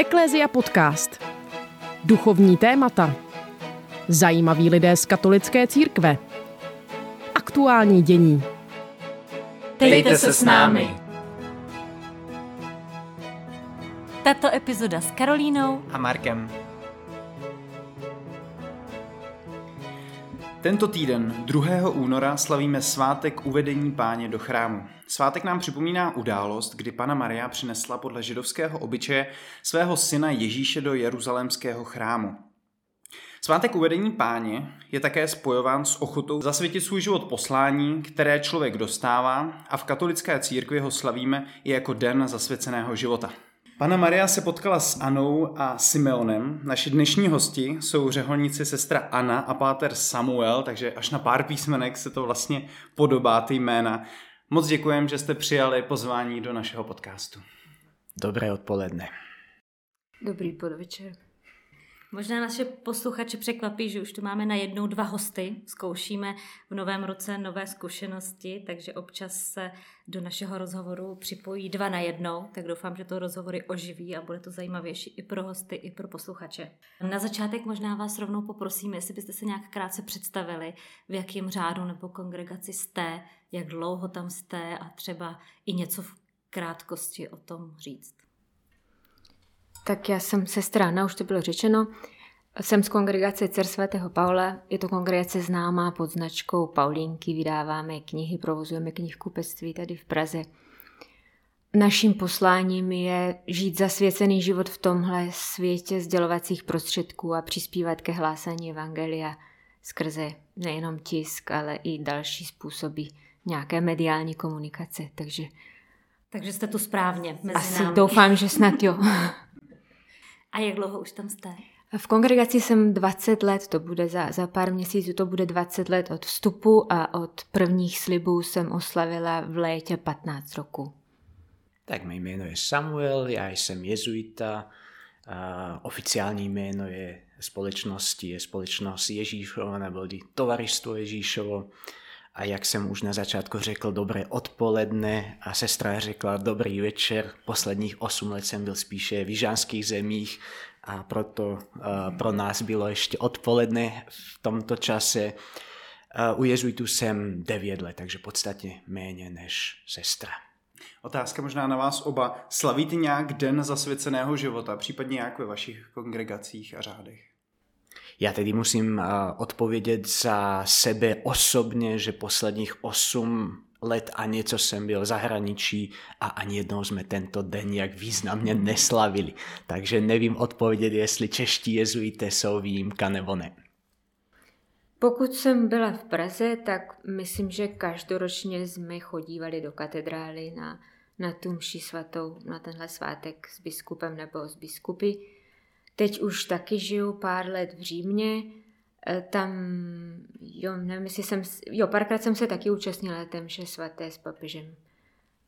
Eklézia podcast. Duchovní témata. Zajímaví lidé z katolické církve. Aktuální dění. Dejte se s námi. Tato epizoda s Karolínou A Markem. Tento týden, 2. února, slavíme svátek uvedení páně do chrámu. Svátek nám připomíná událost, kdy pana Maria přinesla podle židovského obyčeje svého syna Ježíše do jeruzalémského chrámu. Svátek uvedení páně je také spojován s ochotou zasvětit svůj život poslání, které člověk dostává a v katolické církvi ho slavíme i jako den zasvěceného života. Pana Maria se potkala s Anou a Simeonem. Naši dnešní hosti jsou řeholníci sestra Anna a páter Samuel, takže až na pár písmenek se to vlastně podobá ty jména. Moc děkujem, že jste přijali pozvání do našeho podcastu. Dobré odpoledne. Dobrý podvečer. Možná naše posluchače překvapí, že už tu máme na jednou dva hosty. Zkoušíme v novém roce nové zkušenosti, takže občas se do našeho rozhovoru připojí dva na jednou, tak doufám, že to rozhovory oživí a bude to zajímavější i pro hosty, i pro posluchače. Na začátek možná vás rovnou poprosím, jestli byste se nějak krátce představili, v jakém řádu nebo kongregaci jste, jak dlouho tam jste a třeba i něco v krátkosti o tom říct. Tak já jsem sestra Anna, už to bylo řečeno. Jsem z kongregace Cer svatého Paula. Je to kongregace známá pod značkou Paulínky. Vydáváme knihy, provozujeme knihkupectví tady v Praze. Naším posláním je žít zasvěcený život v tomhle světě sdělovacích prostředků a přispívat ke hlásání evangelia skrze nejenom tisk, ale i další způsoby nějaké mediální komunikace. Takže Takže jste tu správně mezi asi námi. doufám, že snad jo. A jak dlouho už tam jste? V kongregaci jsem 20 let, to bude za, za pár měsíců, to bude 20 let od vstupu a od prvních slibů jsem oslavila v létě 15 roku. Tak mé jméno je Samuel, já jsem jezuita, a oficiální jméno je společnosti, je společnost Ježíšova nebo Tovaristvo Ježíšovo. A jak jsem už na začátku řekl, dobré odpoledne a sestra řekla dobrý večer. Posledních 8 let jsem byl spíše v jižanských zemích a proto uh, pro nás bylo ještě odpoledne v tomto čase. U jezuitů jsem 9 let, takže v podstatě méně než sestra. Otázka možná na vás oba. Slavíte nějak den zasvěceného života, případně jak ve vašich kongregacích a řádech? Já tedy musím uh, odpovědět za sebe osobně, že posledních 8 let a něco jsem byl zahraničí a ani jednou jsme tento den jak významně neslavili. Takže nevím odpovědět, jestli čeští jezuité jsou výjimka nebo ne. Pokud jsem byla v Praze, tak myslím, že každoročně jsme chodívali do katedrály na, na tu mši svatou, na tenhle svátek s biskupem nebo s biskupy. Teď už taky žiju pár let v Římě, e, tam, jo, nevím, jestli jsem, jo, párkrát jsem se taky účastnila té mše svaté s papežem.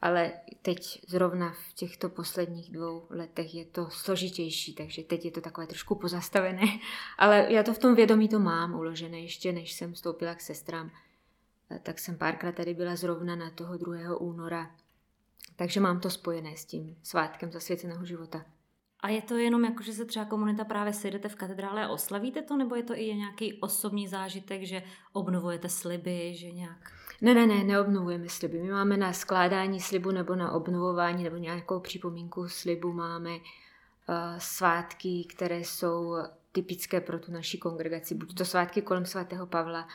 Ale teď zrovna v těchto posledních dvou letech je to složitější, takže teď je to takové trošku pozastavené. Ale já to v tom vědomí to mám uložené ještě, než jsem vstoupila k sestrám. E, Tak jsem párkrát tady byla zrovna na toho 2. února. Takže mám to spojené s tím svátkem zasvěceného života. A je to jenom jako, že se třeba komunita právě sejdete v katedrále a oslavíte to, nebo je to i nějaký osobní zážitek, že obnovujete sliby, že nějak... Ne, ne, ne, neobnovujeme sliby. My máme na skládání slibu nebo na obnovování nebo nějakou připomínku slibu máme uh, svátky, které jsou typické pro tu naši kongregaci. Buď to svátky kolem svatého Pavla,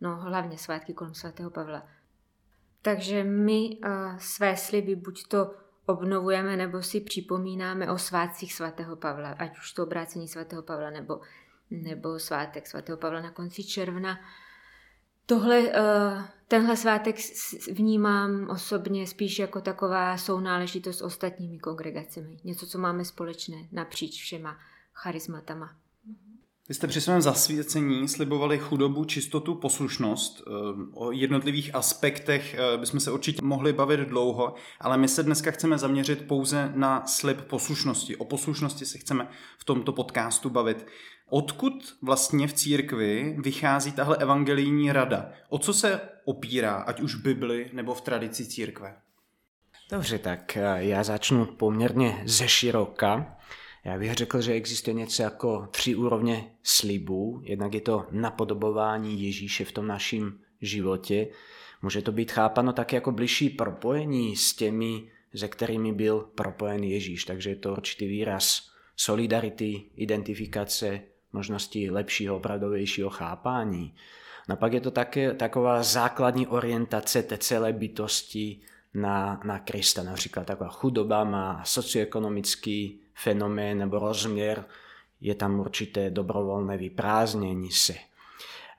no hlavně svátky kolem svatého Pavla. Takže my uh, své sliby buď to obnovujeme nebo si připomínáme o svátcích svatého Pavla, ať už to obrácení svatého Pavla nebo, nebo svátek svatého Pavla na konci června. Tohle, uh, tenhle svátek vnímám osobně spíš jako taková sounáležitost s ostatními kongregacemi. Něco, co máme společné napříč všema charizmatama. Vy jste při svém zasvěcení slibovali chudobu, čistotu, poslušnost. Eh, O jednotlivých aspektech eh, bychom se určitě mohli bavit dlouho, ale my se dneska chceme zaměřit pouze na slib poslušnosti. O poslušnosti se chceme v tomto podcastu bavit. Odkud vlastně v církvi vychází tahle evangelijní rada? O co se opírá, ať už v Bibli nebo v tradici církve? Dobře, tak eh, já začnu poměrně ze široka. Já bych řekl, že existuje něco jako tři úrovně slibů. Jednak je to napodobování Ježíše v tom našem životě. Může to být chápano tak jako bližší propojení s těmi, se kterými byl propojen Ježíš. Takže je to určitý výraz solidarity, identifikace, možnosti lepšího, opravdovějšího chápání. No pak je to také taková základní orientace té celé bytosti na, na Krista. Například taková chudoba má socioekonomický fenomén nebo rozměr, je tam určité dobrovolné vyprázdnění se.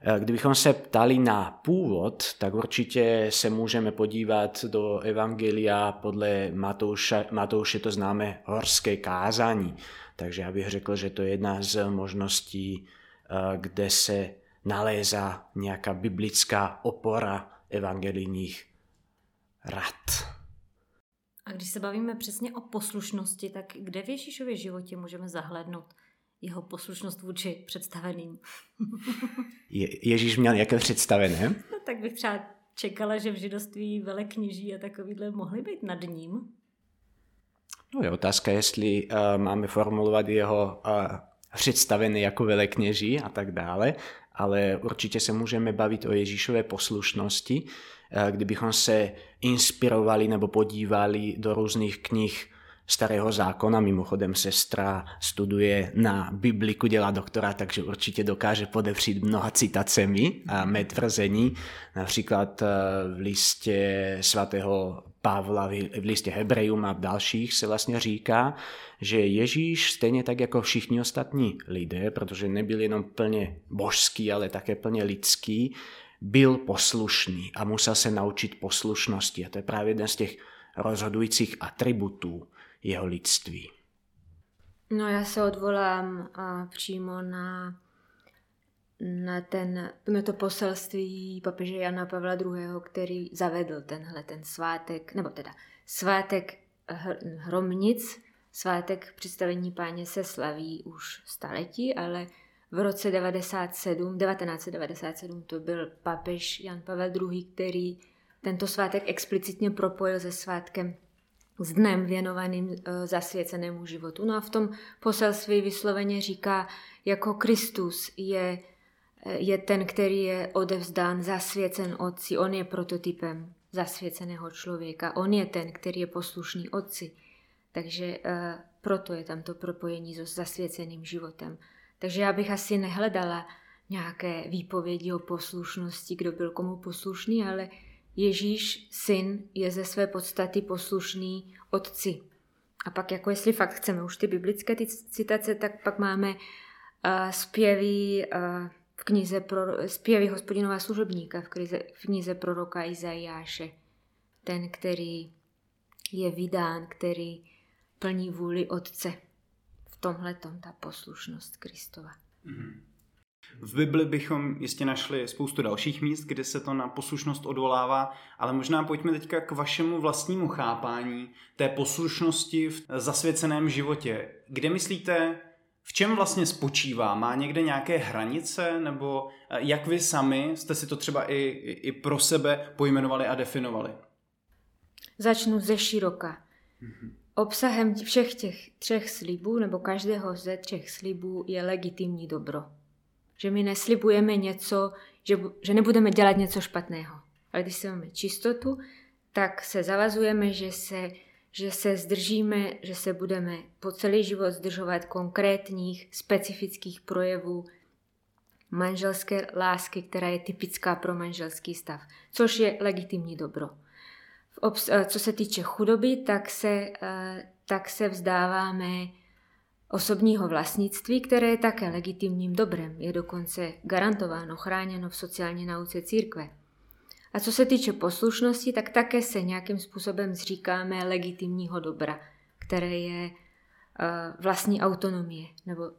E, kdybychom se ptali na původ, tak určitě se můžeme podívat do Evangelia podle Matouše, Matouše to známe horské kázání. Takže já bych řekl, že to je jedna z možností, e, kde se nalézá nějaká biblická opora evangelijních rad. A když se bavíme přesně o poslušnosti, tak kde v Ježíšově životě můžeme zahlednout jeho poslušnost vůči představeným? Je, Ježíš měl nějaké představené? No, tak bych třeba čekala, že v židoství velekněží a takovýhle mohly být nad ním. No je otázka, jestli uh, máme formulovat jeho uh, představený jako velekněží a tak dále, ale určitě se můžeme bavit o Ježíšové poslušnosti, Eh, kdybychom se inspirovali nebo podívali do různých knih starého zákona. Mimochodem sestra studuje na Bibliku, dělá doktora, takže určitě dokáže podepřít mnoha citacemi a mé tvrzení. Například eh, v listě svatého Pavla, v listě Hebrejům a v dalších se vlastně říká, že Ježíš stejně tak jako všichni ostatní lidé, protože nebyl jenom plně božský, ale také plně lidský, byl poslušný a musel se naučit poslušnosti. A to je právě jeden z těch rozhodujících atributů jeho lidství. No já se odvolám přímo na, na, ten, na to poselství papeže Jana Pavla II., který zavedl tenhle ten svátek, nebo teda svátek hromnic, svátek představení páně se slaví už staletí, ale v roce 97, 1997 to byl papež Jan Pavel II., který tento svátek explicitně propojil se svátkem s dnem věnovaným e, zasvěcenému životu. No a v tom poselství vysloveně říká, jako Kristus je, je ten, který je odevzdán, zasvěcen Otci. On je prototypem zasvěceného člověka. On je ten, který je poslušný Otci. Takže e, proto je tam to propojení s zasvěceným životem. Takže já bych asi nehledala nějaké výpovědi o poslušnosti, kdo byl komu poslušný, ale Ježíš, syn, je ze své podstaty poslušný otci. A pak jako jestli fakt chceme už ty biblické ty citace, tak pak máme uh, zpěvy uh, v knize pro, zpěvy hospodinová služebníka v knize, v knize proroka Izajáše. Ten, který je vydán, který plní vůli Otce tomhle ta poslušnost Kristova. V Bibli bychom jistě našli spoustu dalších míst, kde se to na poslušnost odvolává, ale možná pojďme teďka k vašemu vlastnímu chápání té poslušnosti v zasvěceném životě. Kde myslíte, v čem vlastně spočívá? Má někde nějaké hranice? Nebo eh, jak vy sami jste si to třeba i, i pro sebe pojmenovali a definovali? Začnu ze široka. Mm-hmm. Obsahem všech těch třech slibů, nebo každého ze třech slibů, je legitimní dobro. Že my neslibujeme něco, že, že nebudeme dělat něco špatného. Ale když se máme čistotu, tak se zavazujeme, že se, že se zdržíme, že se budeme po celý život zdržovat konkrétních, specifických projevů manželské lásky, která je typická pro manželský stav, což je legitimní dobro. Eh, co se týče chudoby, tak se, eh, tak se vzdáváme osobního vlastnictví, které je také legitimním dobrem, je dokonce garantováno, chráněno v sociální nauce církve. A co se týče poslušnosti, tak také se nějakým způsobem zříkáme legitimního dobra, které je eh, vlastní autonomie, nebo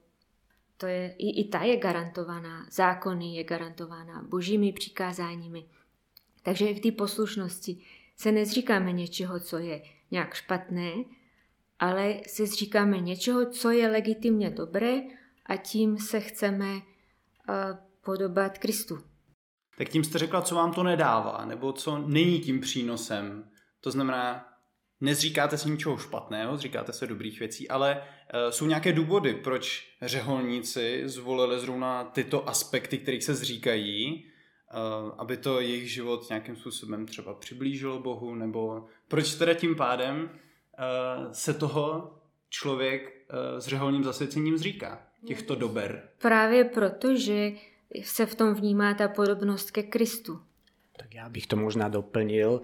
to je, i, i ta je garantovaná, zákony je garantovaná božími přikázáními. Takže i v té poslušnosti se nezříkáme něčeho, co je nějak špatné, ale se zříkáme něčeho, co je legitimně dobré a tím se chceme uh, podobat Kristu. Tak tím jste řekla, co vám to nedává, nebo co není tím přínosem. To znamená, nezříkáte se ničeho špatného, říkáte se dobrých věcí, ale uh, jsou nějaké důvody, proč řeholníci zvolili zrovna tyto aspekty, kterých se zříkají, uh, aby to jejich život nějakým způsobem třeba přiblížilo Bohu, nebo proč teda tím pádem uh, se toho člověk s řeholním zasvěcením zříká, těchto dober? Právě proto, že se v tom vnímá ta podobnost ke Kristu. Tak já bych to možná doplnil.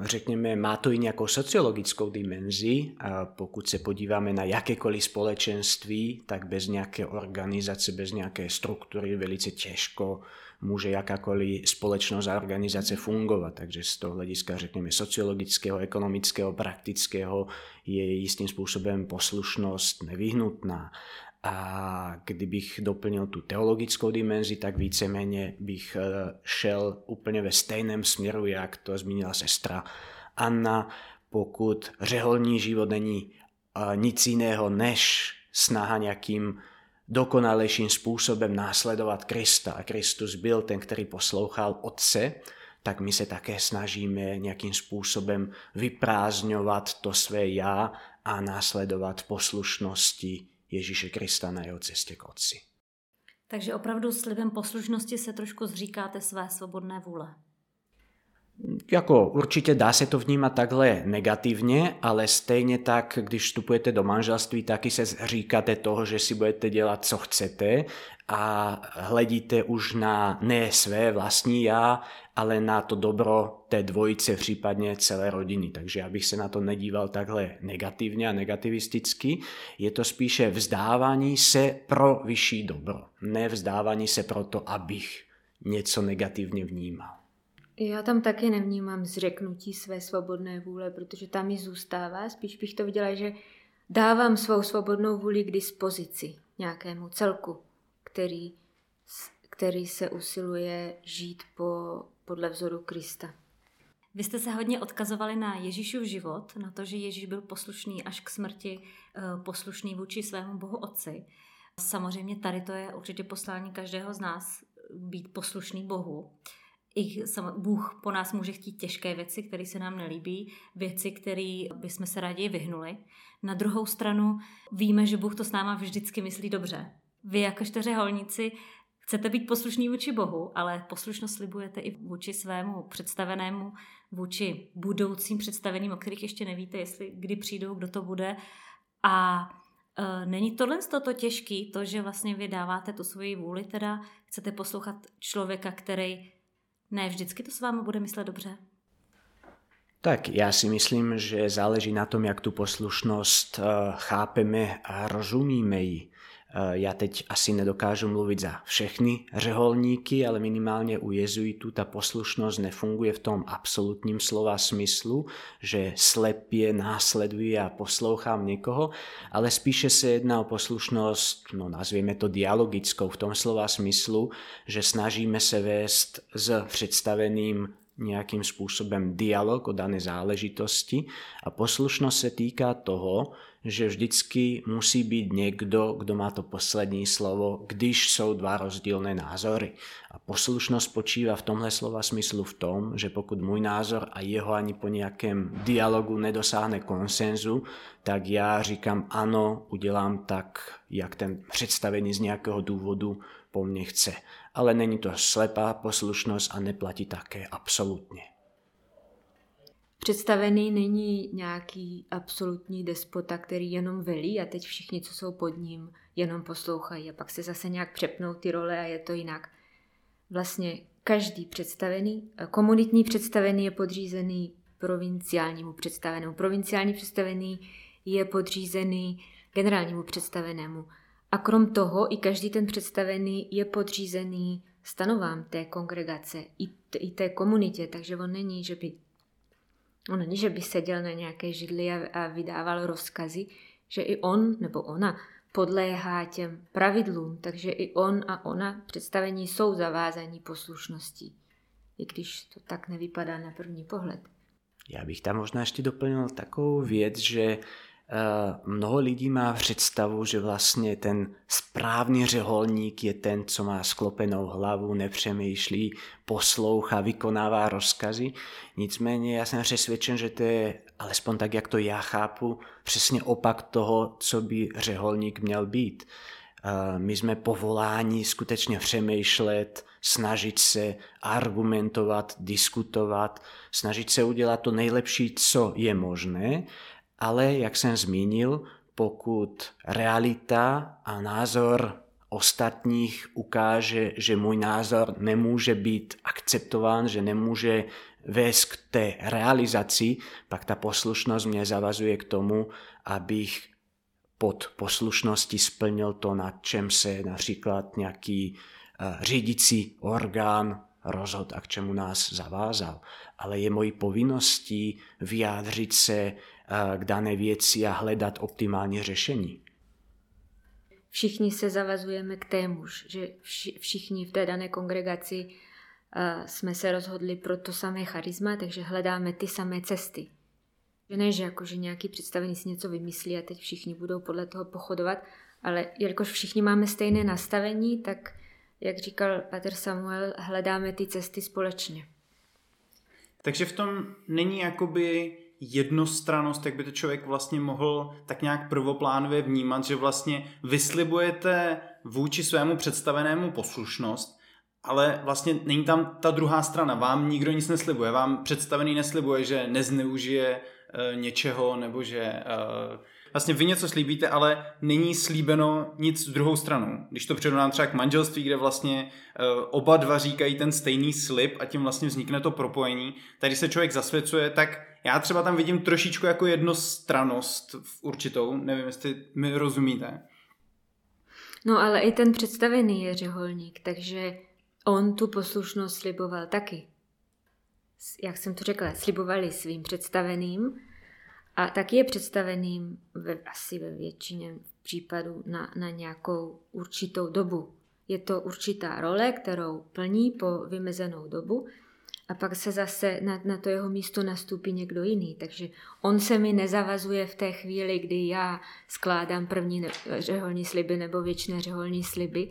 Řekněme, má to i nějakou sociologickou dimenzi. Pokud se podíváme na jakékoliv společenství, tak bez nějaké organizace, bez nějaké struktury velice těžko může jakákoliv společnost a organizace fungovat. Takže z toho hlediska, řekněme, sociologického, ekonomického, praktického je jistým způsobem poslušnost nevyhnutná. A kdybych doplnil tu teologickou dimenzi, tak víceméně bych eh, šel úplně ve stejném směru, jak to zmínila sestra Anna. Pokud řeholní život není eh, nic jiného než snaha nějakým dokonalejším způsobem následovat Krista a Kristus byl ten, který poslouchal Otce, tak my se také snažíme nějakým způsobem vyprázdňovat to své já a následovat poslušnosti Ježíše Krista na jeho cestě k Otci. Takže opravdu slibem poslušnosti se trošku zříkáte své svobodné vůle. Jako určitě dá se to vnímat takhle negativně, ale stejně tak, když vstupujete do manželství, taky se říkáte toho, že si budete dělat, co chcete a hledíte už na ne své vlastní já, ale na to dobro té dvojice, případně celé rodiny. Takže já bych se na to nedíval takhle negativně a negativisticky. Je to spíše vzdávání se pro vyšší dobro, ne vzdávání se proto, abych něco negativně vnímal. Já tam taky nevnímám zřeknutí své svobodné vůle, protože tam mi zůstává. Spíš bych to viděla, že dávám svou svobodnou vůli k dispozici nějakému celku, který, který se usiluje žít po, podle vzoru Krista. Vy jste se hodně odkazovali na Ježíšův život, na to, že Ježíš byl poslušný až k smrti, eh, poslušný vůči svému Bohu Otci. Samozřejmě tady to je určitě poslání každého z nás, být poslušný Bohu i Bůh po nás může chtít těžké věci, které se nám nelíbí, věci, které bychom se raději vyhnuli. Na druhou stranu víme, že Bůh to s náma vždycky myslí dobře. Vy jako čtyřeholníci chcete být poslušní vůči Bohu, ale poslušnost slibujete i vůči svému představenému, vůči budoucím představeným, o kterých ještě nevíte, jestli kdy přijdou, kdo to bude. A e, není tohle toto těžký, to, že vlastně vy dáváte tu svoji vůli, teda chcete poslouchat člověka, který ne vždycky to s vámi bude myslet dobře. Tak já si myslím, že záleží na tom, jak tu poslušnost uh, chápeme a rozumíme ji. Eh, já teď asi nedokážu mluvit za všechny řeholníky, ale minimálně u jezuitů ta poslušnost nefunguje v tom absolutním slova smyslu, že slepě následuje a poslouchám někoho, ale spíše se jedná o poslušnost, no nazvěme to dialogickou v tom slova smyslu, že snažíme se vést s představeným nějakým způsobem dialog o dané záležitosti a poslušnost se týká toho, že vždycky musí být někdo, kdo má to poslední slovo, když jsou dva rozdílné názory. A poslušnost spočívá v tomhle slova smyslu v tom, že pokud můj názor a jeho ani po nějakém dialogu nedosáhne konsenzu, tak já říkám ano, udělám tak, jak ten představený z nějakého důvodu po mně chce. Ale není to slepá poslušnost a neplatí také absolutně. Představený není nějaký absolutní despota, který jenom velí a teď všichni, co jsou pod ním, jenom poslouchají a pak se zase nějak přepnou ty role a je to jinak. Vlastně každý představený, komunitní představený je podřízený provinciálnímu představenému. Provinciální představený je podřízený generálnímu představenému. A krom toho i každý ten představený je podřízený stanovám té kongregace, i, t- i té komunitě, takže on není, že by on není, že by seděl na nějaké židli a, a vydával rozkazy, že i on nebo ona podléhá těm pravidlům, takže i on a ona představení jsou zavázaní poslušností, i když to tak nevypadá na první pohled. Já bych tam možná ještě doplnil takovou věc, že mnoho lidí má představu, že vlastně ten správný řeholník je ten, co má sklopenou hlavu, nepřemýšlí, poslouchá, vykonává rozkazy. Nicméně já jsem přesvědčen, že to je, alespoň tak, jak to já chápu, přesně opak toho, co by řeholník měl být. My jsme povoláni skutečně přemýšlet, snažit se argumentovat, diskutovat, snažit se udělat to nejlepší, co je možné, ale jak jsem zmínil, pokud realita a názor ostatních ukáže, že můj názor nemůže být akceptován, že nemůže vést k té realizaci, pak ta poslušnost mě zavazuje k tomu, abych pod poslušností splnil to, na čem se například nějaký uh, řídící orgán rozhod a k čemu nás zavázal. Ale je mojí povinností vyjádřit se k dané věci a hledat optimální řešení. Všichni se zavazujeme k témuž, že všichni v té dané kongregaci jsme se rozhodli pro to samé charisma, takže hledáme ty samé cesty. Že ne, že, jako, že nějaký představený si něco vymyslí a teď všichni budou podle toho pochodovat, ale jelikož všichni máme stejné nastavení, tak, jak říkal Pater Samuel, hledáme ty cesty společně. Takže v tom není jakoby jednostranost, jak by to člověk vlastně mohl tak nějak prvoplánově vnímat, že vlastně vyslibujete vůči svému představenému poslušnost, ale vlastně není tam ta druhá strana. Vám nikdo nic neslibuje. Vám představený neslibuje, že nezneužije e, něčeho nebo že e, vlastně vy něco slíbíte, ale není slíbeno nic s druhou stranou. Když to přirovnám třeba k manželství, kde vlastně e, oba dva říkají ten stejný slib a tím vlastně vznikne to propojení, tady se člověk zasvěcuje, tak já třeba tam vidím trošičku jako jednostranost v určitou, nevím, jestli mi rozumíte. No ale i ten představený je řeholník, takže on tu poslušnost sliboval taky. Jak jsem to řekla, slibovali svým představeným a taky je představeným ve, asi ve většině případů na, na nějakou určitou dobu. Je to určitá role, kterou plní po vymezenou dobu a pak se zase na, na to jeho místo nastoupí někdo jiný. Takže on se mi nezavazuje v té chvíli, kdy já skládám první řeholní sliby nebo věčné řeholní sliby,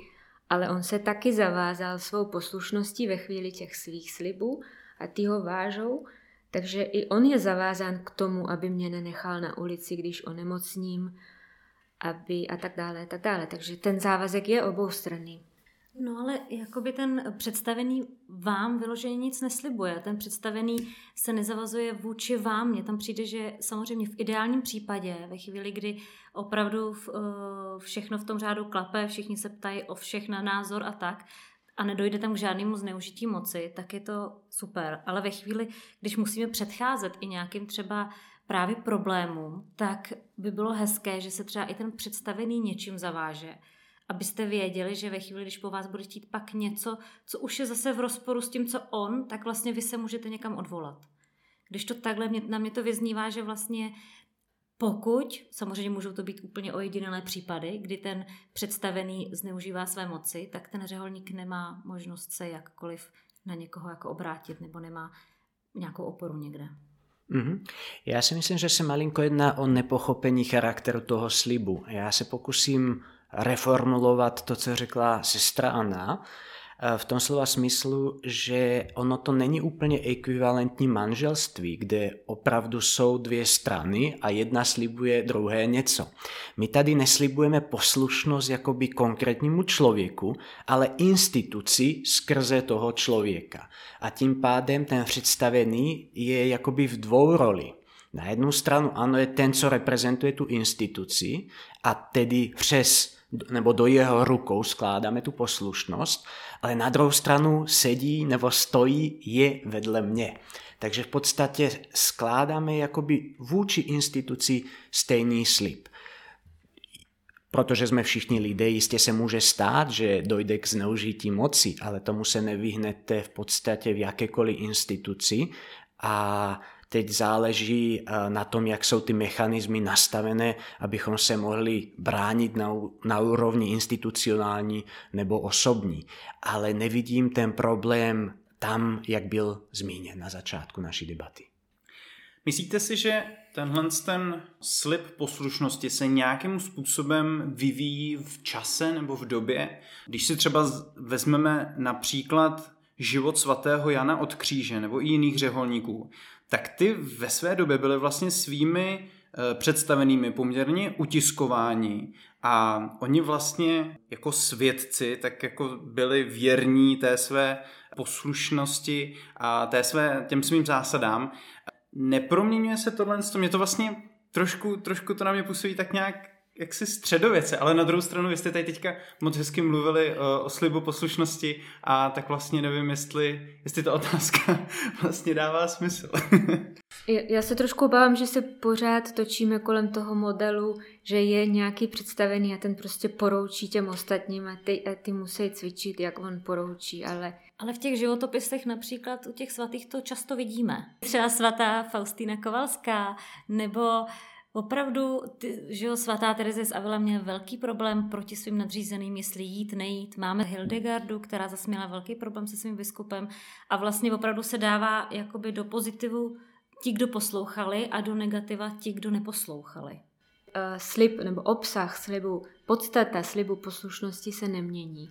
ale on se taky zavázal svou poslušností ve chvíli těch svých slibů a ty ho vážou, takže i on je zavázán k tomu, aby mě nenechal na ulici, když onemocním, aby a tak dále, a tak dále. Takže ten závazek je oboustranný. No ale jakoby ten představený vám vyloženě nic neslibuje. Ten představený se nezavazuje vůči vám. Mně tam přijde, že samozřejmě v ideálním případě, ve chvíli, kdy opravdu eh, všechno v tom řádu klape, všichni se ptají o všechna názor a tak, a nedojde tam k žádnému zneužití moci, tak je to super. Ale ve chvíli, když musíme předcházet i nějakým třeba právě problémům, tak by bylo hezké, že se třeba i ten představený něčím zaváže abyste věděli, že ve chvíli, když po vás bude chtít pak něco, co už je zase v rozporu s tím, co on, tak vlastně vy se můžete někam odvolat. Když to takhle mě, na mě to vyznívá, že vlastně pokud, samozřejmě můžou to být úplně ojedinělé případy, kdy ten představený zneužívá své moci, tak ten řeholník nemá možnost se jakkoliv na někoho jako obrátit nebo nemá nějakou oporu někde. Mm-hmm. Já si myslím, že se malinko jedná o nepochopení charakteru toho slibu. Já se pokusím reformulovat to, co řekla sestra Anna, v tom slova smyslu, že ono to není úplně ekvivalentní manželství, kde opravdu jsou dvě strany a jedna slibuje druhé něco. My tady neslibujeme poslušnost jakoby konkrétnímu člověku, ale instituci skrze toho člověka. A tím pádem ten představený je jakoby v dvou roli. Na jednu stranu ano je ten, co reprezentuje tu instituci a tedy přes nebo do jeho rukou skládáme tu poslušnost, ale na druhou stranu sedí nebo stojí je vedle mě. Takže v podstatě skládáme jakoby vůči instituci stejný slib. Protože jsme všichni lidé, jistě se může stát, že dojde k zneužití moci, ale tomu se nevyhnete v podstatě v jakékoliv instituci a Teď záleží eh, na tom, jak jsou ty mechanismy nastavené, abychom se mohli bránit na, na úrovni institucionální nebo osobní. Ale nevidím ten problém tam, jak byl zmíněn na začátku naší debaty. Myslíte si, že tenhle ten slib poslušnosti se nějakým způsobem vyvíjí v čase nebo v době? Když si třeba vezmeme například život svatého Jana od kříže nebo i jiných řeholníků, tak ty ve své době byly vlastně svými eh, představenými poměrně utiskováni a oni vlastně jako svědci tak jako byli věrní té své poslušnosti a té své, těm svým zásadám. Neproměňuje se tohle, mě to vlastně trošku, trošku to na mě působí tak nějak jaksi středověce, ale na druhou stranu, vy jste tady teďka moc hezky mluvili o, eh, o slibu poslušnosti a tak vlastně nevím, jestli, jestli ta otázka vlastně dává smysl. Já se trošku obávám, že se pořád točíme kolem toho modelu, že je nějaký představený a ten prostě poroučí těm ostatním a ty, a ty musí cvičit, jak on poroučí, ale... Ale v těch životopisech například u těch svatých to často vidíme. Třeba svatá Faustína Kovalská nebo Opravdu, ty, že jo, svatá Tereze z Avila měla velký problém proti svým nadřízeným, jestli jít, nejít. Máme Hildegardu, která zase měla velký problém se svým biskupem a vlastně opravdu se dává jakoby do pozitivu ti, kdo poslouchali a do negativa ti, kdo neposlouchali. Uh, slib nebo obsah slibu, podstata slibu poslušnosti se nemění,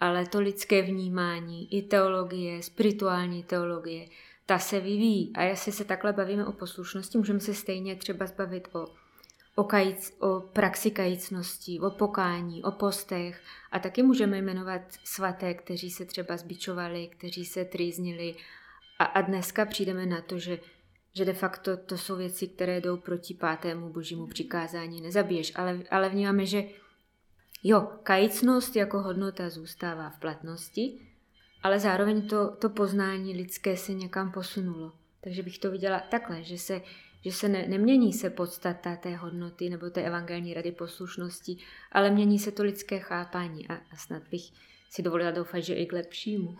ale to lidské vnímání, i teologie, spirituální teologie, ta se vyvíjí. A jestli se takhle bavíme o poslušnosti, můžeme se stejně třeba zbavit o, o, kajíc, o praxi kajícnosti, o pokání, o postech. A taky můžeme jmenovat svaté, kteří se třeba zbičovali, kteří se trýznili. A, a dneska přijdeme na to, že že de facto to jsou věci, které jdou proti pátému božímu přikázání, nezabiješ, ale, ale vnímáme, že jo, kajícnost jako hodnota zůstává v platnosti, ale zároveň to, to poznání lidské se někam posunulo. Takže bych to viděla takhle, že se, že se ne, nemění se podstata té hodnoty nebo té evangelní rady poslušnosti, ale mění se to lidské chápání a, a snad bych si dovolila doufat, že i k lepšímu.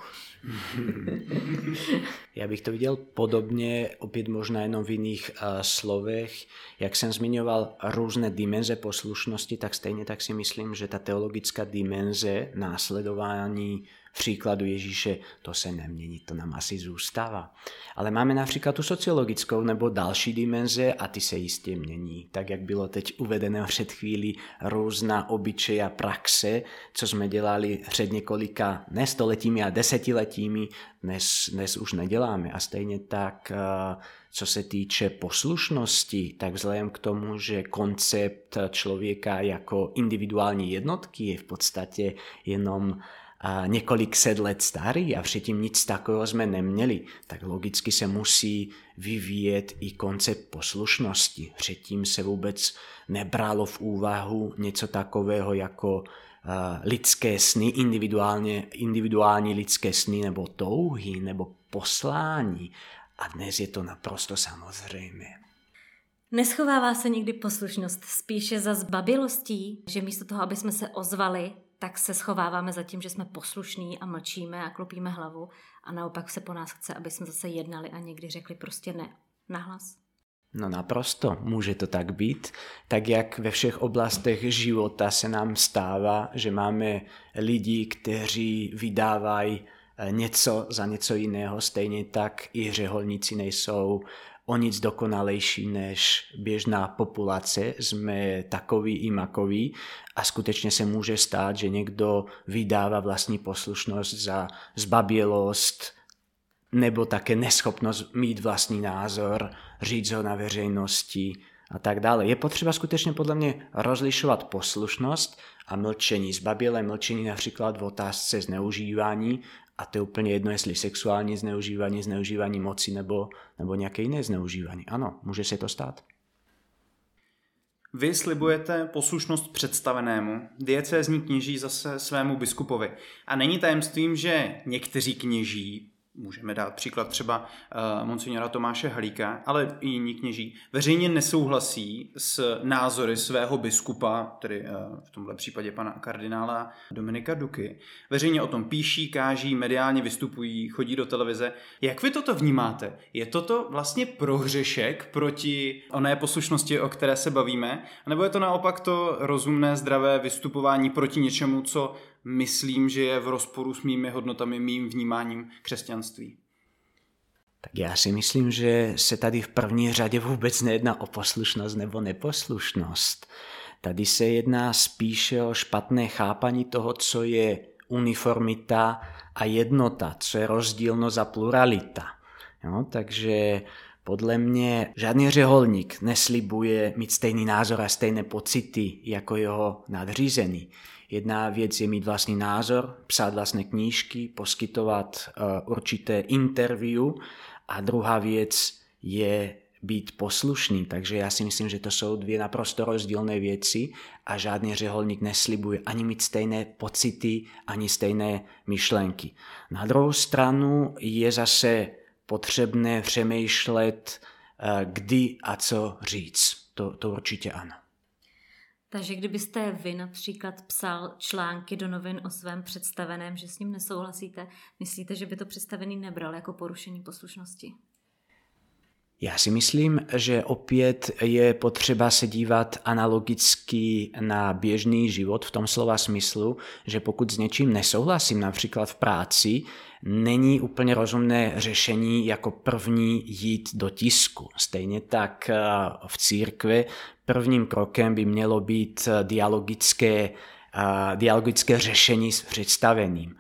Já bych to viděl podobně, opět možná jenom v jiných uh, slovech. Jak jsem zmiňoval různé dimenze poslušnosti, tak stejně tak si myslím, že ta teologická dimenze následování příkladu Ježíše, to se nemění, to nám asi zůstává. Ale máme například tu sociologickou nebo další dimenze a ty se jistě mění. Tak jak bylo teď uvedeno před chvíli různá obyčeje a praxe, co jsme dělali před několika nestoletími a desetiletími, dnes, dnes už neděláme. A stejně tak eh, co se týče poslušnosti, tak vzhledem k tomu, že koncept člověka jako individuální jednotky je v podstatě jenom několik set let starý a předtím nic takového jsme neměli, tak logicky se musí vyvíjet i koncept poslušnosti. Předtím se vůbec nebralo v úvahu něco takového jako lidské sny, individuálně, individuální lidské sny nebo touhy nebo poslání. A dnes je to naprosto samozřejmé. Neschovává se někdy poslušnost spíše za zbabilostí, že místo toho, aby jsme se ozvali, tak se schováváme za tím, že jsme poslušní a mlčíme a klopíme hlavu a naopak se po nás chce, aby jsme zase jednali a někdy řekli prostě ne, nahlas. No naprosto, může to tak být. Tak jak ve všech oblastech života se nám stává, že máme lidi, kteří vydávají eh, něco za něco jiného, stejně tak i řeholníci nejsou o nic dokonalejší než běžná populace, jsme takový i makový a skutečně se může stát, že někdo vydává vlastní poslušnost za zbabělost nebo také neschopnost mít vlastní názor, říct ho na veřejnosti a tak dále. Je potřeba skutečně podle mě rozlišovat poslušnost a mlčení. Zbabělé mlčení například v otázce zneužívání a to je úplně jedno, jestli sexuální zneužívání, zneužívání moci nebo, nebo nějaké jiné zneužívání. Ano, může se to stát. Vy slibujete poslušnost představenému, diecézní kněží zase svému biskupovi. A není tajemstvím, že někteří kněží můžeme dát příklad třeba uh, monsignora Tomáše Halíka, ale i jiní kněží, veřejně nesouhlasí s názory svého biskupa, tedy uh, v tomhle případě pana kardinála Dominika Duky. Veřejně o tom píší, káží, mediálně vystupují, chodí do televize. Jak vy toto vnímáte? Je toto vlastně prohřešek proti oné poslušnosti, o které se bavíme? Nebo je to naopak to rozumné, zdravé vystupování proti něčemu, co myslím, že je v rozporu s mými hodnotami, mým vnímáním křesťanství. Tak já si myslím, že se tady v první řadě vůbec nejedná o poslušnost nebo neposlušnost. Tady se jedná spíše o špatné chápaní toho, co je uniformita a jednota, co je rozdílnost a pluralita. Jo, takže podle mě žádný řeholník neslibuje mít stejný názor a stejné pocity jako jeho nadřízený. Jedna věc je mít vlastní názor, psát vlastné knížky, poskytovat uh, určité interview a druhá věc je být poslušný. Takže já si myslím, že to jsou dvě naprosto rozdílné věci a žádný řeholník neslibuje ani mít stejné pocity, ani stejné myšlenky. Na druhou stranu je zase potřebné přemýšlet, eh, kdy a co říct. To, to určitě ano. Takže kdybyste vy například psal články do novin o svém představeném, že s ním nesouhlasíte, myslíte, že by to představený nebral jako porušení poslušnosti? Já si myslím, že opět je potřeba se dívat analogicky na běžný život v tom slova smyslu, že pokud s něčím nesouhlasím, například v práci, není úplně rozumné řešení jako první jít do tisku. Stejně tak eh, v církvi prvním krokem by mělo být dialogické, eh, dialogické řešení s představeným.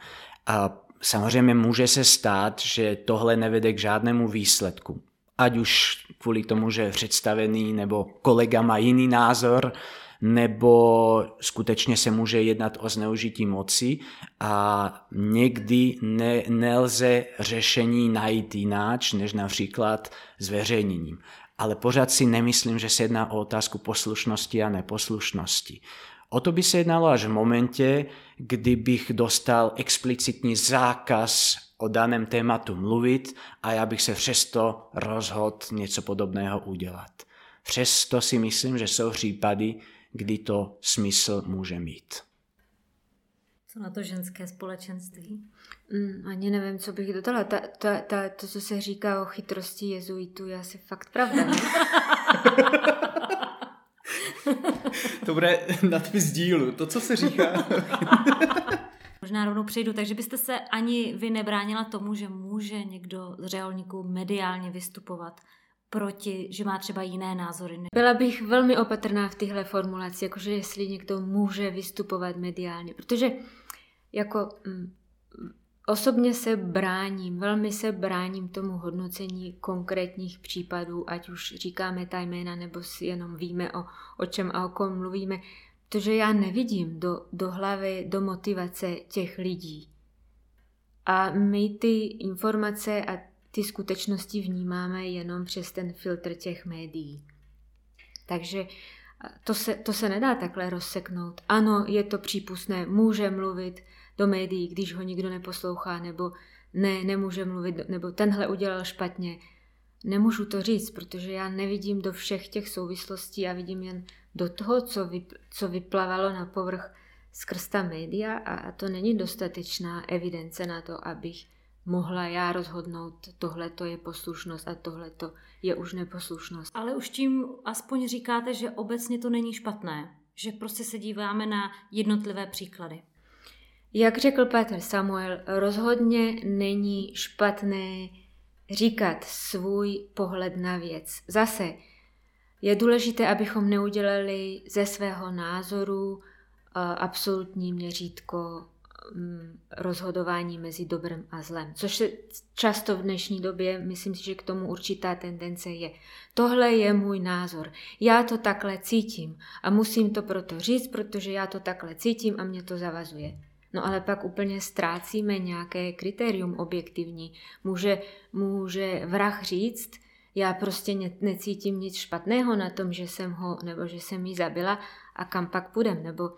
A samozřejmě může se stát, že tohle nevede k žádnému výsledku ať už kvůli tomu, že představený nebo kolega má jiný názor, nebo skutečně se může jednat o zneužití moci a někdy ne, nelze řešení najít jináč, než například zveřejněním. Ale pořád si nemyslím, že se jedná o otázku poslušnosti a neposlušnosti. O to by se jednalo až v momentě, kdy bych dostal explicitní zákaz o daném tématu mluvit a já bych se přesto rozhodl něco podobného udělat. Přesto si myslím, že jsou případy, kdy to smysl může mít. Co na to ženské společenství? Mm, ani nevím, co bych dodala. Ta, ta, ta, to, co se říká o chytrosti jezuitů, je asi fakt pravda. to bude nadpis dílu. To, co se říká Možná rovnou přejdu, takže byste se ani vy nebránila tomu, že může někdo z řeholníků mediálně vystupovat proti, že má třeba jiné názory. Byla bych velmi opatrná v téhle formulaci, jakože jestli někdo může vystupovat mediálně, protože jako mm, osobně se bráním, velmi se bráním tomu hodnocení konkrétních případů, ať už říkáme ta jména, nebo si jenom víme, o, o čem a o kom mluvíme. Protože já nevidím do, do hlavy, do motivace těch lidí. A my ty informace a ty skutečnosti vnímáme jenom přes ten filtr těch médií. Takže to se, to se nedá takhle rozseknout. Ano, je to přípustné, může mluvit do médií, když ho nikdo neposlouchá, nebo ne, nemůže mluvit, nebo tenhle udělal špatně. Nemůžu to říct, protože já nevidím do všech těch souvislostí a vidím jen do toho, co, vyp, co vyplavalo na povrch skrz ta média a, a to není dostatečná evidence na to, abych mohla já rozhodnout, tohle to je poslušnost a tohle to je už neposlušnost. Ale už tím aspoň říkáte, že obecně to není špatné, že prostě se díváme na jednotlivé příklady. Jak řekl Petr Samuel, rozhodně není špatné říkat svůj pohled na věc. Zase, je důležité, abychom neudělali ze svého názoru eh, absolutní měřítko mm, rozhodování mezi dobrem a zlem. Což se často v dnešní době, myslím si, že k tomu určitá tendence je. Tohle je můj názor. Já to takhle cítím a musím to proto říct, protože já to takhle cítím a mě to zavazuje. No ale pak úplně ztrácíme nějaké kritérium objektivní. Může, může vrah říct, já prostě ne, necítím nic špatného na tom, že jsem ho, nebo že jsem ji zabila a kam pak půjdem, nebo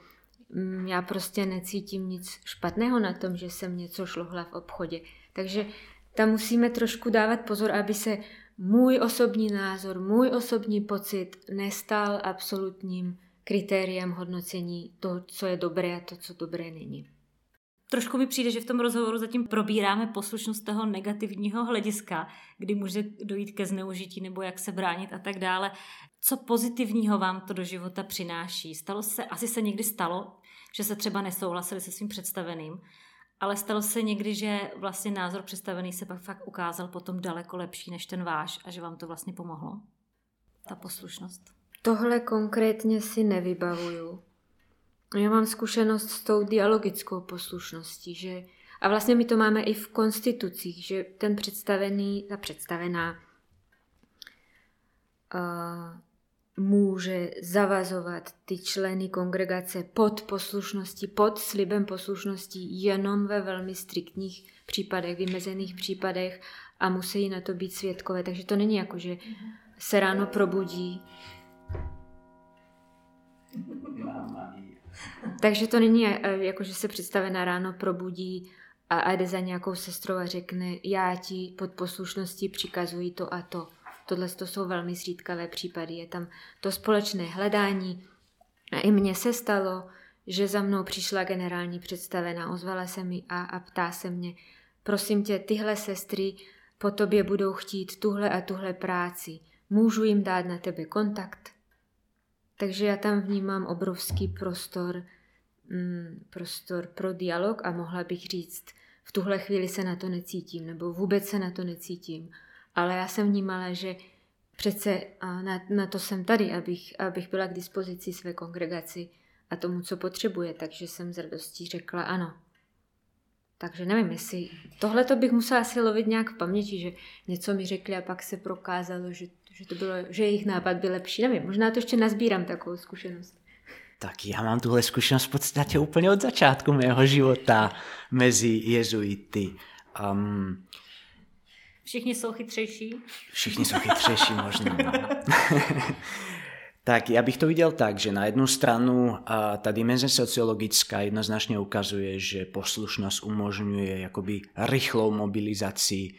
mm, já prostě necítím nic špatného na tom, že jsem něco šlohla v obchodě. Takže tam musíme trošku dávat pozor, aby se můj osobní názor, můj osobní pocit nestal absolutním kritériem hodnocení toho, co je dobré a to, co dobré není. Trošku mi přijde, že v tom rozhovoru zatím probíráme poslušnost toho negativního hlediska, kdy může dojít ke zneužití nebo jak se bránit a tak dále. Co pozitivního vám to do života přináší? Stalo se, asi se někdy stalo, že se třeba nesouhlasili se svým představeným Ale stalo se někdy, že vlastně názor představený se pak fakt ukázal potom daleko lepší než ten váš a že vám to vlastně pomohlo? Ta poslušnost. Tohle konkrétně si nevybavuju. Já mám zkušenost s tou dialogickou poslušností, že a vlastně my to máme i v konstitucích, že ten představený, ta představená uh, může zavazovat ty členy kongregace pod poslušností, pod slibem poslušnosti jenom ve velmi striktních případech, vymezených případech a musí na to být svědkové. Takže to není jako, že se ráno probudí. Takže to není eh, jako, že se představená ráno probudí a, jde za nějakou sestrou a řekne, já ti pod poslušností přikazuji to a to. Tohle to jsou velmi zřídkavé případy. Je tam to společné hledání. A i mně se stalo, že za mnou přišla generální představená, ozvala se mi a, a ptá se mě, prosím tě, tyhle sestry po tobě budou chtít tuhle a tuhle práci. Můžu jim dát na tebe kontakt? Takže já tam vnímám obrovský prostor, mm, prostor pro dialog a mohla bych říct, v tuhle chvíli se na to necítím, nebo vůbec se na to necítím. Ale já jsem vnímala, že přece na, na to jsem tady, abych, abych byla k dispozici své kongregaci a tomu, co potřebuje. Takže jsem s radostí řekla ano. Takže nevím, jestli tohle to bych musela asi lovit nějak v paměti, že něco mi řekli a pak se prokázalo, že, že to bylo, že jejich nápad byl lepší. Nevím, možná to ještě nazbírám takovou zkušenost. Tak já mám tuhle zkušenost v podstatě úplně od začátku mého života mezi jezuity. Um, Všichni jsou chytřejší? Všichni jsou chytřejší možná. Tak já bych to viděl tak, že na jednu stranu a ta dimenze sociologická jednoznačně ukazuje, že poslušnost umožňuje jakoby rychlou mobilizaci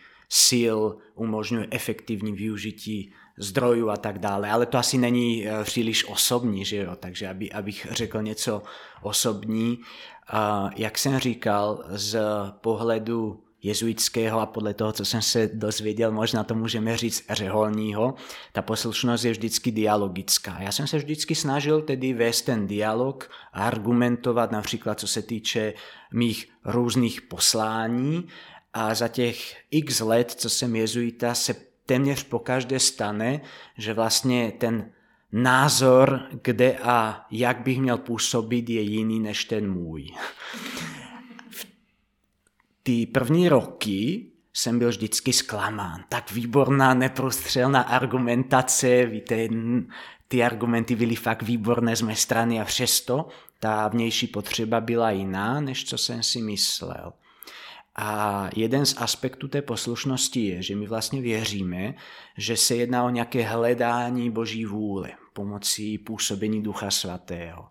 sil, umožňuje efektivní využití zdrojů a tak dále, ale to asi není e, příliš osobní, že jo? takže aby, abych řekl něco osobní, a jak jsem říkal, z pohledu jezuitského a podle toho, co jsem se dozvěděl, možná to můžeme říct řeholního, ta poslušnost je vždycky dialogická. Já jsem se vždycky snažil tedy vést ten dialog argumentovat například, co se týče mých různých poslání a za těch x let, co jsem jezuita, se téměř po každé stane, že vlastně ten názor, kde a jak bych měl působit, je jiný než ten můj ty první roky jsem byl vždycky zklamán. Tak výborná, neprostřelná argumentace, víte, ty argumenty byly fakt výborné z mé strany a přesto ta vnější potřeba byla jiná, než co jsem si myslel. A jeden z aspektů té poslušnosti je, že my vlastně věříme, že se jedná o nějaké hledání Boží vůle pomocí působení Ducha Svatého.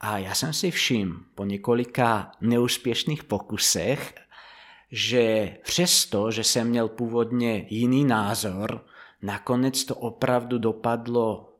A já jsem si všiml po několika neúspěšných pokusech že přesto, že jsem měl původně jiný názor, nakonec to opravdu dopadlo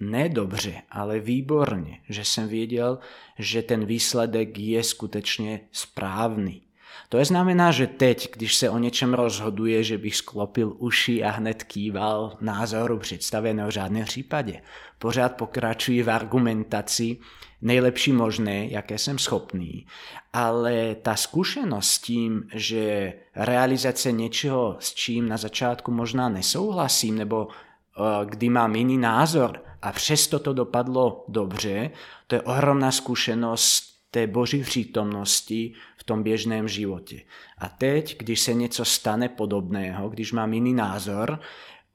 nedobře, ale výborně, že jsem věděl, že ten výsledek je skutečně správný. To je znamená, že teď, když se o něčem rozhoduje, že bych sklopil uši a hned kýval názoru představeného v žádném případě. Pořád pokračuji v argumentaci, nejlepší možné, jaké jsem schopný, ale ta zkušenost s tím, že realizace něčeho, s čím na začátku možná nesouhlasím, nebo uh, kdy mám jiný názor a přesto to dopadlo dobře, to je ohromná zkušenost té boží přítomnosti v tom běžném životě. A teď, když se něco stane podobného, když mám jiný názor,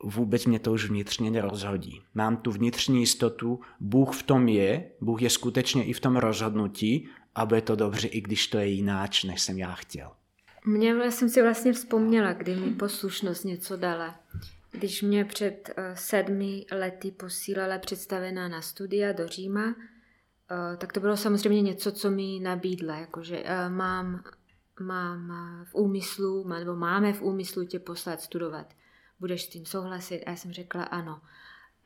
vůbec mě to už vnitřně nerozhodí. Mám tu vnitřní jistotu, Bůh v tom je, Bůh je skutečně i v tom rozhodnutí a bude to dobře, i když to je jináč, než jsem já chtěl. Mě já jsem si vlastně vzpomněla, kdy mi poslušnost něco dala. Když mě před uh, sedmi lety posílala představená na studia do Říma, uh, tak to bylo samozřejmě něco, co mi nabídla, jakože uh, mám, mám v úmyslu, nebo máme v úmyslu tě poslat studovat budeš s tím souhlasit? A já jsem řekla ano.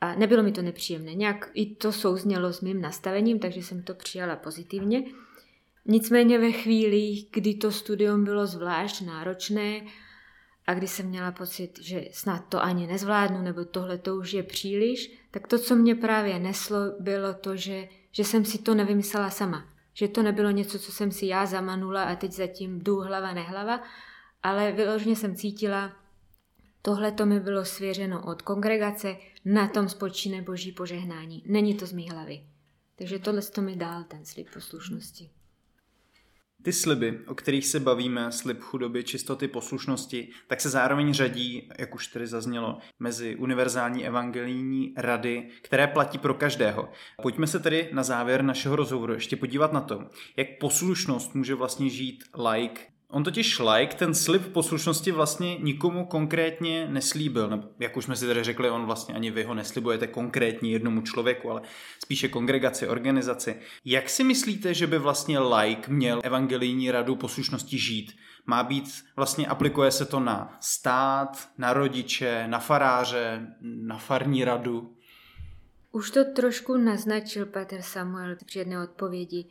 A nebylo mi to nepříjemné. Nějak i to souznělo s mým nastavením, takže jsem to přijala pozitivně. Nicméně ve chvíli, kdy to studium bylo zvlášť náročné a kdy jsem měla pocit, že snad to ani nezvládnu, nebo tohle to už je příliš, tak to, co mě právě neslo, bylo to, že, že jsem si to nevymyslela sama. Že to nebylo něco, co jsem si já zamanula a teď zatím jdu hlava nehlava, ale vyloženě jsem cítila, tohle to mi bylo svěřeno od kongregace, na tom spočíne boží požehnání. Není to z mý hlavy. Takže tohle to mi dál ten slib poslušnosti. Ty sliby, o kterých se bavíme, slib chudoby, čistoty, poslušnosti, tak se zároveň řadí, jak už tady zaznělo, mezi univerzální evangelijní rady, které platí pro každého. Pojďme se tedy na závěr našeho rozhovoru ještě podívat na to, jak poslušnost může vlastně žít like On totiž like ten slib poslušnosti vlastně nikomu konkrétně neslíbil. Nebo, jak už jsme si tady řekli, on vlastně ani vy ho neslibujete konkrétně jednomu člověku, ale spíše kongregaci, organizaci. Jak si myslíte, že by vlastně like měl evangelijní radu poslušnosti žít? Má být, vlastně aplikuje se to na stát, na rodiče, na faráře, na farní radu? Už to trošku naznačil Petr Samuel při jedné odpovědi,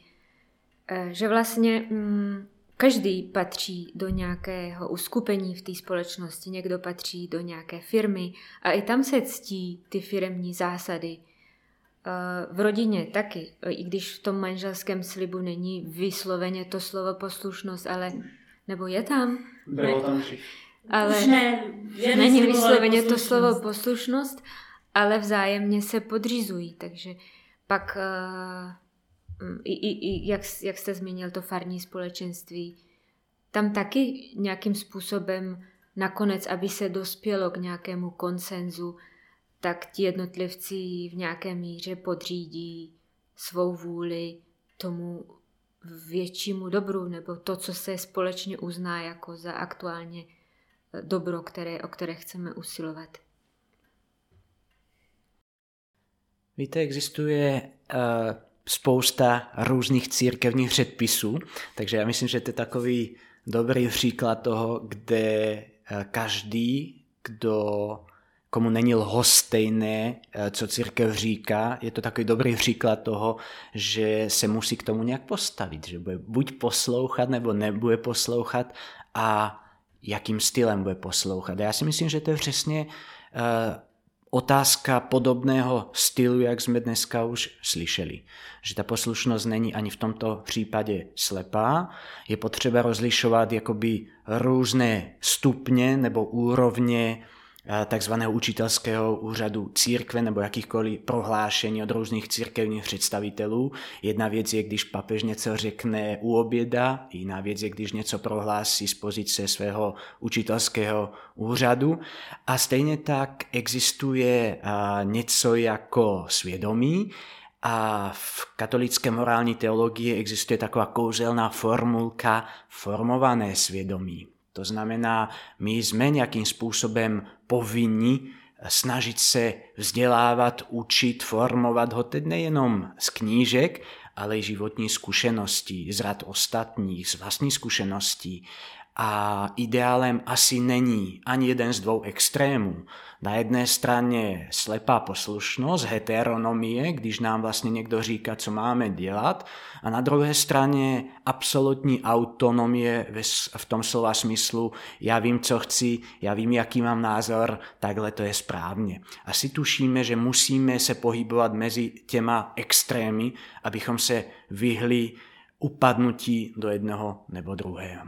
eh, že vlastně mm, Každý patří do nějakého uskupení v té společnosti, někdo patří do nějaké firmy a i tam se ctí ty firmní zásady. Eh, v rodině taky, i když v tom manželském slibu není vysloveně to slovo poslušnost, ale nebo je tam? Bylo tam ale ne, není vysloveně to slovo poslušnost, ale vzájemně se podřizují, takže pak uh, Mm, i, i, i jak, jak jste zmínil to farní společenství, tam taky nějakým způsobem nakonec, aby se dospělo k nějakému konsenzu, tak ti jednotlivci v nějaké míře podřídí svou vůli tomu většímu dobru, nebo to, co se společně uzná jako za aktuálně eh, dobro, které, o které chceme usilovat. Víte, existuje uh spousta různých církevních předpisů, takže já myslím, že to je takový dobrý příklad toho, kde eh, každý, kdo komu není lhostejné, eh, co církev říká, je to takový dobrý příklad toho, že se musí k tomu nějak postavit, že bude buď poslouchat, nebo nebude poslouchat a jakým stylem bude poslouchat. A já si myslím, že to je přesně uh, otázka podobného stylu, jak jsme dneska už slyšeli. Že ta poslušnost není ani v tomto případě slepá. Je potřeba rozlišovat jakoby různé stupně nebo úrovně takzvaného učitelského úřadu církve nebo jakýchkoliv prohlášení od různých církevních představitelů. Jedna věc je, když papež něco řekne u oběda, jiná věc je, když něco prohlásí z pozice svého učitelského úřadu. A stejně tak existuje něco jako svědomí, a v katolické morální teologii existuje taková kouzelná formulka formované svědomí. To znamená, my jsme nějakým způsobem povinni snažit se vzdělávat, učit, formovat ho teď nejenom z knížek, ale i životní zkušenosti, z rad ostatních, z vlastní zkušeností. A ideálem asi není ani jeden z dvou extrémů. Na jedné straně slepá poslušnost, heteronomie, když nám vlastně někdo říká, co máme dělat, a na druhé straně absolutní autonomie v tom slova smyslu, já vím, co chci, já vím, jaký mám názor, takhle to je správně. Asi tušíme, že musíme se pohybovat mezi těma extrémy, abychom se vyhli upadnutí do jednoho nebo druhého.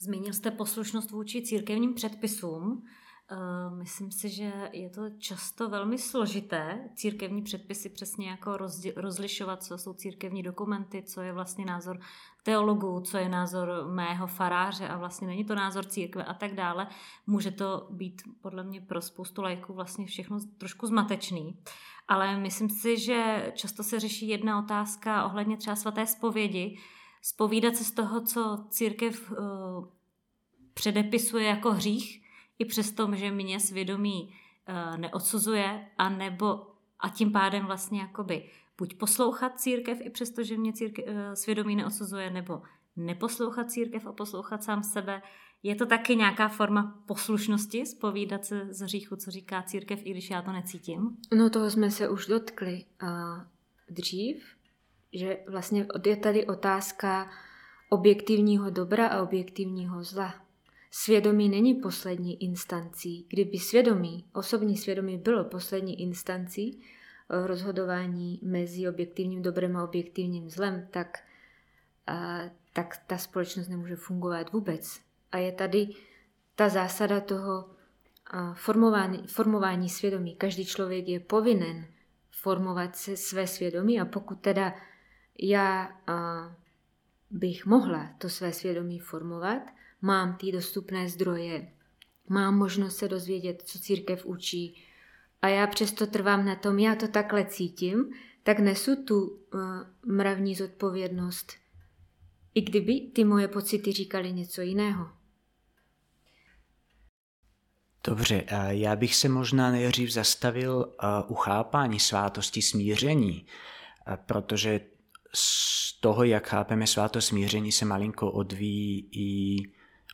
Zmínil jste poslušnost vůči církevním předpisům. Eh, myslím si, že je to často velmi složité. Církevní předpisy přesně jako rozlišovat, co jsou církevní dokumenty, co je vlastně názor teologů, co je názor mého faráře a vlastně není to názor církve a tak dále. Může to být podle mě pro spoustu lajků vlastně všechno trošku zmatečný. Ale myslím si, že často se řeší jedna otázka ohledně třeba svaté zpovědi, spovídat se z toho, co církev uh, předepisuje jako hřích, i přesto, že mě svědomí uh, neodsuzuje, a nebo a tím pádem vlastně jakoby buď poslouchat církev, i přesto, že mě církev, uh, svědomí neodsuzuje, nebo neposlouchat církev a poslouchat sám sebe. Je to taky nějaká forma poslušnosti, spovídat se z hříchu, co říká církev, i když já to necítím? No toho jsme se už dotkli uh, dřív, že vlastně je tady otázka objektivního dobra a objektivního zla. Svědomí není poslední instancí. Kdyby svědomí, osobní svědomí bylo poslední instancí, rozhodování mezi objektivním dobrem a objektivním zlem, tak, a, tak ta společnost nemůže fungovat vůbec. A je tady ta zásada toho a, formování, formování svědomí. Každý člověk je povinen formovat se své svědomí a pokud teda já a, bych mohla to své svědomí formovat, mám ty dostupné zdroje, mám možnost se dozvědět, co církev učí a já přesto trvám na tom, já to takhle cítím, tak nesu tu uh, mravní zodpovědnost, i kdyby ty moje pocity říkali něco jiného. Dobře, já bych se možná nejdřív zastavil u chápání svátosti smíření, protože z toho, jak chápeme svátost smíření, se malinko odvíjí i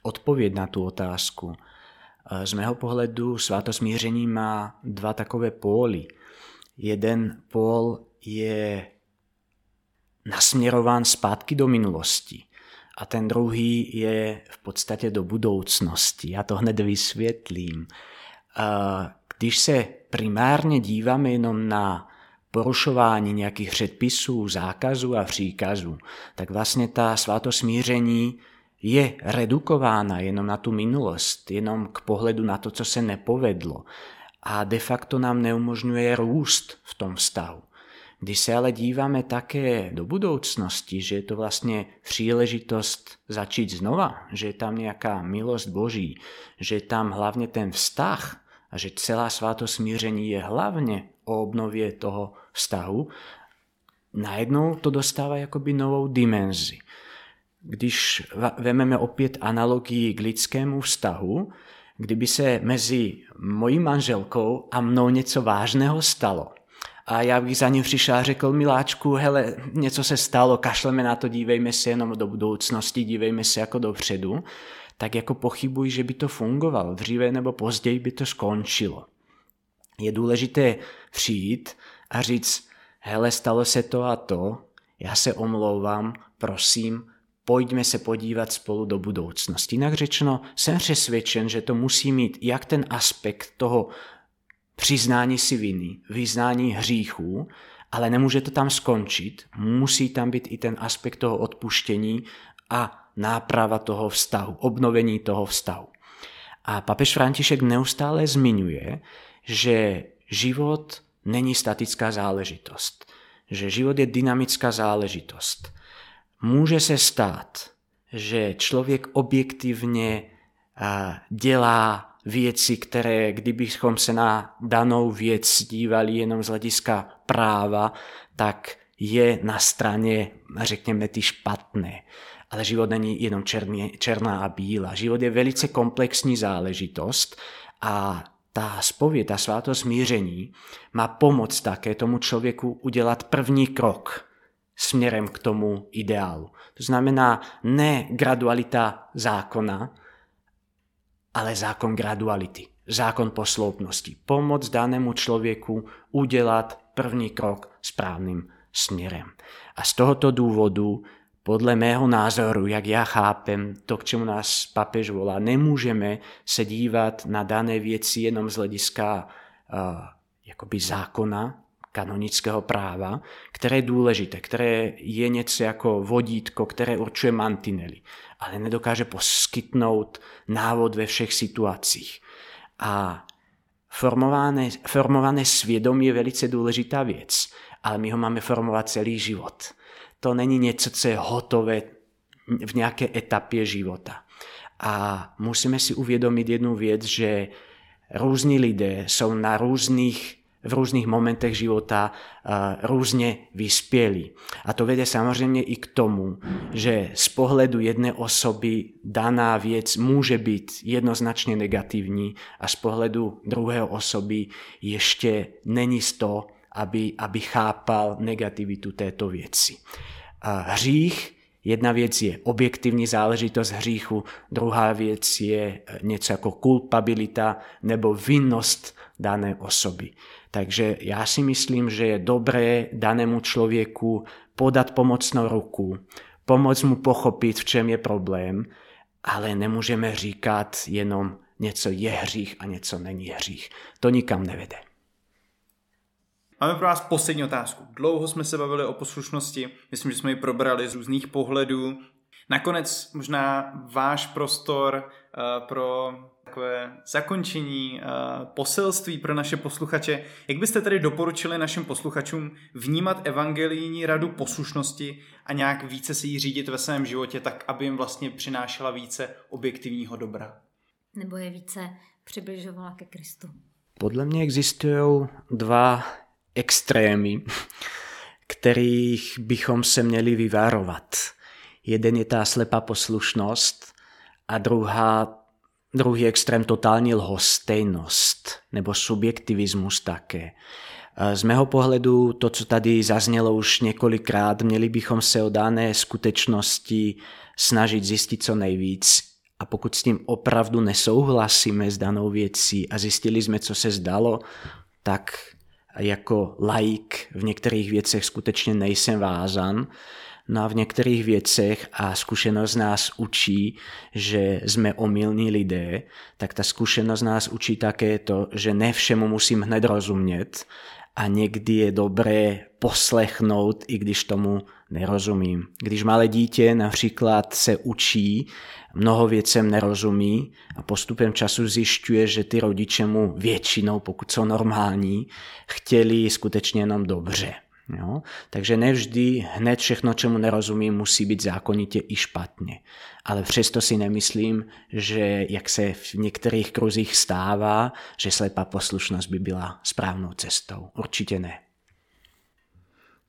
odpověď na tu otázku. Z mého pohledu svátost smíření má dva takové póly. Jeden pól je nasměrován zpátky do minulosti a ten druhý je v podstatě do budoucnosti. Já to hned vysvětlím. Když se primárně díváme jenom na porušování nějakých předpisů, zákazů a příkazů, tak vlastně ta svátost smíření je redukována jenom na tu minulost, jenom k pohledu na to, co se nepovedlo a de facto nám neumožňuje růst v tom vztahu. Když se ale díváme také do budoucnosti, že je to vlastně příležitost začít znova, že je tam nějaká milost Boží, že je tam hlavně ten vztah a že celá svátost smíření je hlavně o obnově toho vztahu, najednou to dostává jakoby novou dimenzi. Když vememe opět analogii k lidskému vztahu, kdyby se mezi mojí manželkou a mnou něco vážného stalo, a já bych za ním přišel a řekl, miláčku, hele, něco se stalo, kašleme na to, dívejme se jenom do budoucnosti, dívejme se jako dopředu, tak jako pochybuji, že by to fungovalo. Dříve nebo později by to skončilo. Je důležité přijít a říct, hele, stalo se to a to, já se omlouvám, prosím, pojďme se podívat spolu do budoucnosti. Jinak řečeno, jsem přesvědčen, že to musí mít jak ten aspekt toho přiznání si viny, vyznání hříchů, ale nemůže to tam skončit. Musí tam být i ten aspekt toho odpuštění a náprava toho vztahu, obnovení toho vztahu. A papež František neustále zmiňuje, že život není statická záležitost, že život je dynamická záležitost. Může se stát, že člověk objektivně dělá věci, které kdybychom se na danou věc dívali jenom z hlediska práva, tak je na straně, řekněme, ty špatné. Ale život není jenom černý, černá a bílá. Život je velice komplexní záležitost a ta spověď, ta svátost smíření má pomoct také tomu člověku udělat první krok směrem k tomu ideálu. To znamená ne gradualita zákona, ale zákon graduality, zákon posloupnosti. Pomoc danému člověku udělat první krok správným směrem. A z tohoto důvodu, podle mého názoru, jak já chápem to, k čemu nás papež volá, nemůžeme se dívat na dané věci jenom z hlediska uh, jakoby zákona, kanonického práva, které je důležité, které je něco jako vodítko, které určuje mantinely, ale nedokáže poskytnout návod ve všech situacích. A formované, formované svědomí je velice důležitá věc, ale my ho máme formovat celý život. To není něco, co je hotové v nějaké etapě života. A musíme si uvědomit jednu věc, že různí lidé jsou na různých v různých momentech života různě vyspělí. A to vede samozřejmě i k tomu, že z pohledu jedné osoby daná věc může být jednoznačně negativní a z pohledu druhé osoby ještě není to, aby, aby chápal negativitu této věci. Hřích Jedna věc je objektivní záležitost hříchu, druhá věc je něco jako kulpabilita nebo vinnost dané osoby. Takže já si myslím, že je dobré danému člověku podat pomocnou ruku, pomoct mu pochopit, v čem je problém, ale nemůžeme říkat jenom něco je hřích a něco není hřích. To nikam nevede. Máme pro vás poslední otázku. Dlouho jsme se bavili o poslušnosti, myslím, že jsme ji probrali z různých pohledů. Nakonec možná váš prostor uh, pro takové zakončení, uh, poselství pro naše posluchače. Jak byste tedy doporučili našim posluchačům vnímat evangelijní radu poslušnosti a nějak více se jí řídit ve svém životě, tak aby jim vlastně přinášela více objektivního dobra? Nebo je více přibližovala ke Kristu? Podle mě existují dva extrémy, kterých bychom se měli vyvarovat. Jeden je ta slepá poslušnost a druhá, druhý extrém totální lhostejnost nebo subjektivismus také. Z mého pohledu to, co tady zaznělo už několikrát, měli bychom se o dané skutečnosti snažit zjistit co nejvíc a pokud s tím opravdu nesouhlasíme s danou věcí a zjistili jsme, co se zdalo, tak jako laik v některých věcech skutečně nejsem vázan, no a v některých věcech a zkušenost nás učí, že jsme omylní lidé, tak ta zkušenost nás učí také to, že ne všemu musím hned rozumět a někdy je dobré poslechnout, i když tomu nerozumím. Když malé dítě například se učí, mnoho věcem nerozumí a postupem času zjišťuje, že ty rodiče mu většinou, pokud jsou normální, chtěli skutečně jenom dobře. Jo? Takže nevždy hned všechno, čemu nerozumím, musí být zákonitě i špatně. Ale přesto si nemyslím, že jak se v některých kruzích stává, že slepá poslušnost by byla správnou cestou. Určitě ne.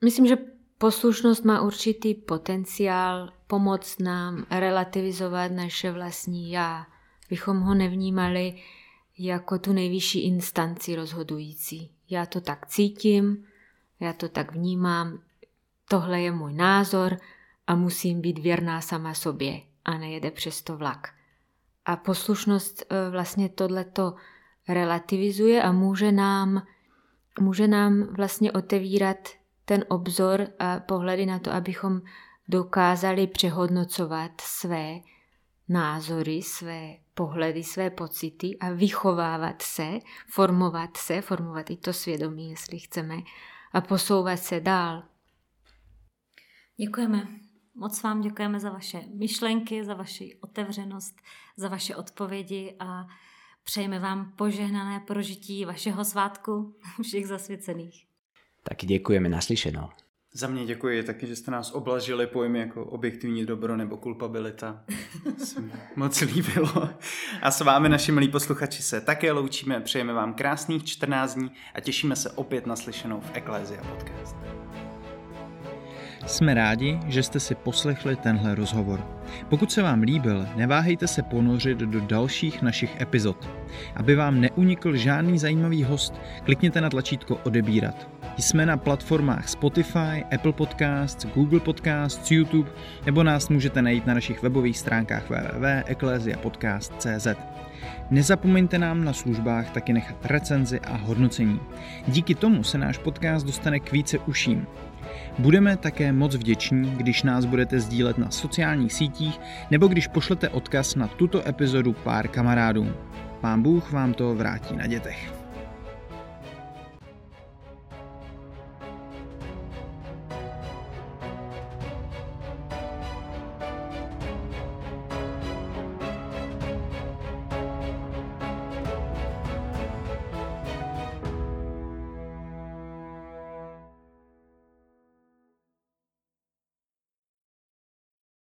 Myslím, že poslušnost má určitý potenciál pomoct nám relativizovat naše vlastní já. Bychom ho nevnímali jako tu nejvyšší instanci rozhodující. Já to tak cítím, já to tak vnímám, tohle je můj názor a musím být věrná sama sobě a nejede přesto vlak. A poslušnost e, vlastně tohleto relativizuje a může nám, může nám vlastně otevírat ten obzor a pohledy na to, abychom dokázali přehodnocovat své názory, své pohledy, své pocity a vychovávat se, formovat se, formovat i to svědomí, jestli chceme, a posouvat se dál. Děkujeme. Moc vám děkujeme za vaše myšlenky, za vaši otevřenost, za vaše odpovědi a přejeme vám požehnané prožití vašeho svátku všech zasvěcených. Taky děkujeme naslyšenou. Za mě děkuji taky, že jste nás oblažili pojmy jako objektivní dobro nebo kulpabilita. Moc líbilo. A s vámi, naši milí posluchači, se také loučíme. Přejeme vám krásných 14 dní a těšíme se opět naslyšenou v Eklézia Podcast. Jsme rádi, že jste si poslechli tenhle rozhovor. Pokud se vám líbil, neváhejte se ponořit do dalších našich epizod. Aby vám neunikl žádný zajímavý host, klikněte na tlačítko odebírat. Jsme na platformách Spotify, Apple Podcasts, Google Podcasts, YouTube nebo nás můžete najít na našich webových stránkách www.ecclesiapodcast.cz. Nezapomeňte nám na službách taky nechat recenzi a hodnocení. Díky tomu se náš podcast dostane k více uším. Budeme také moc vděční, když nás budete sdílet na sociálních sítích nebo když pošlete odkaz na tuto epizodu pár kamarádům. Pán Bůh vám to vrátí na dětech.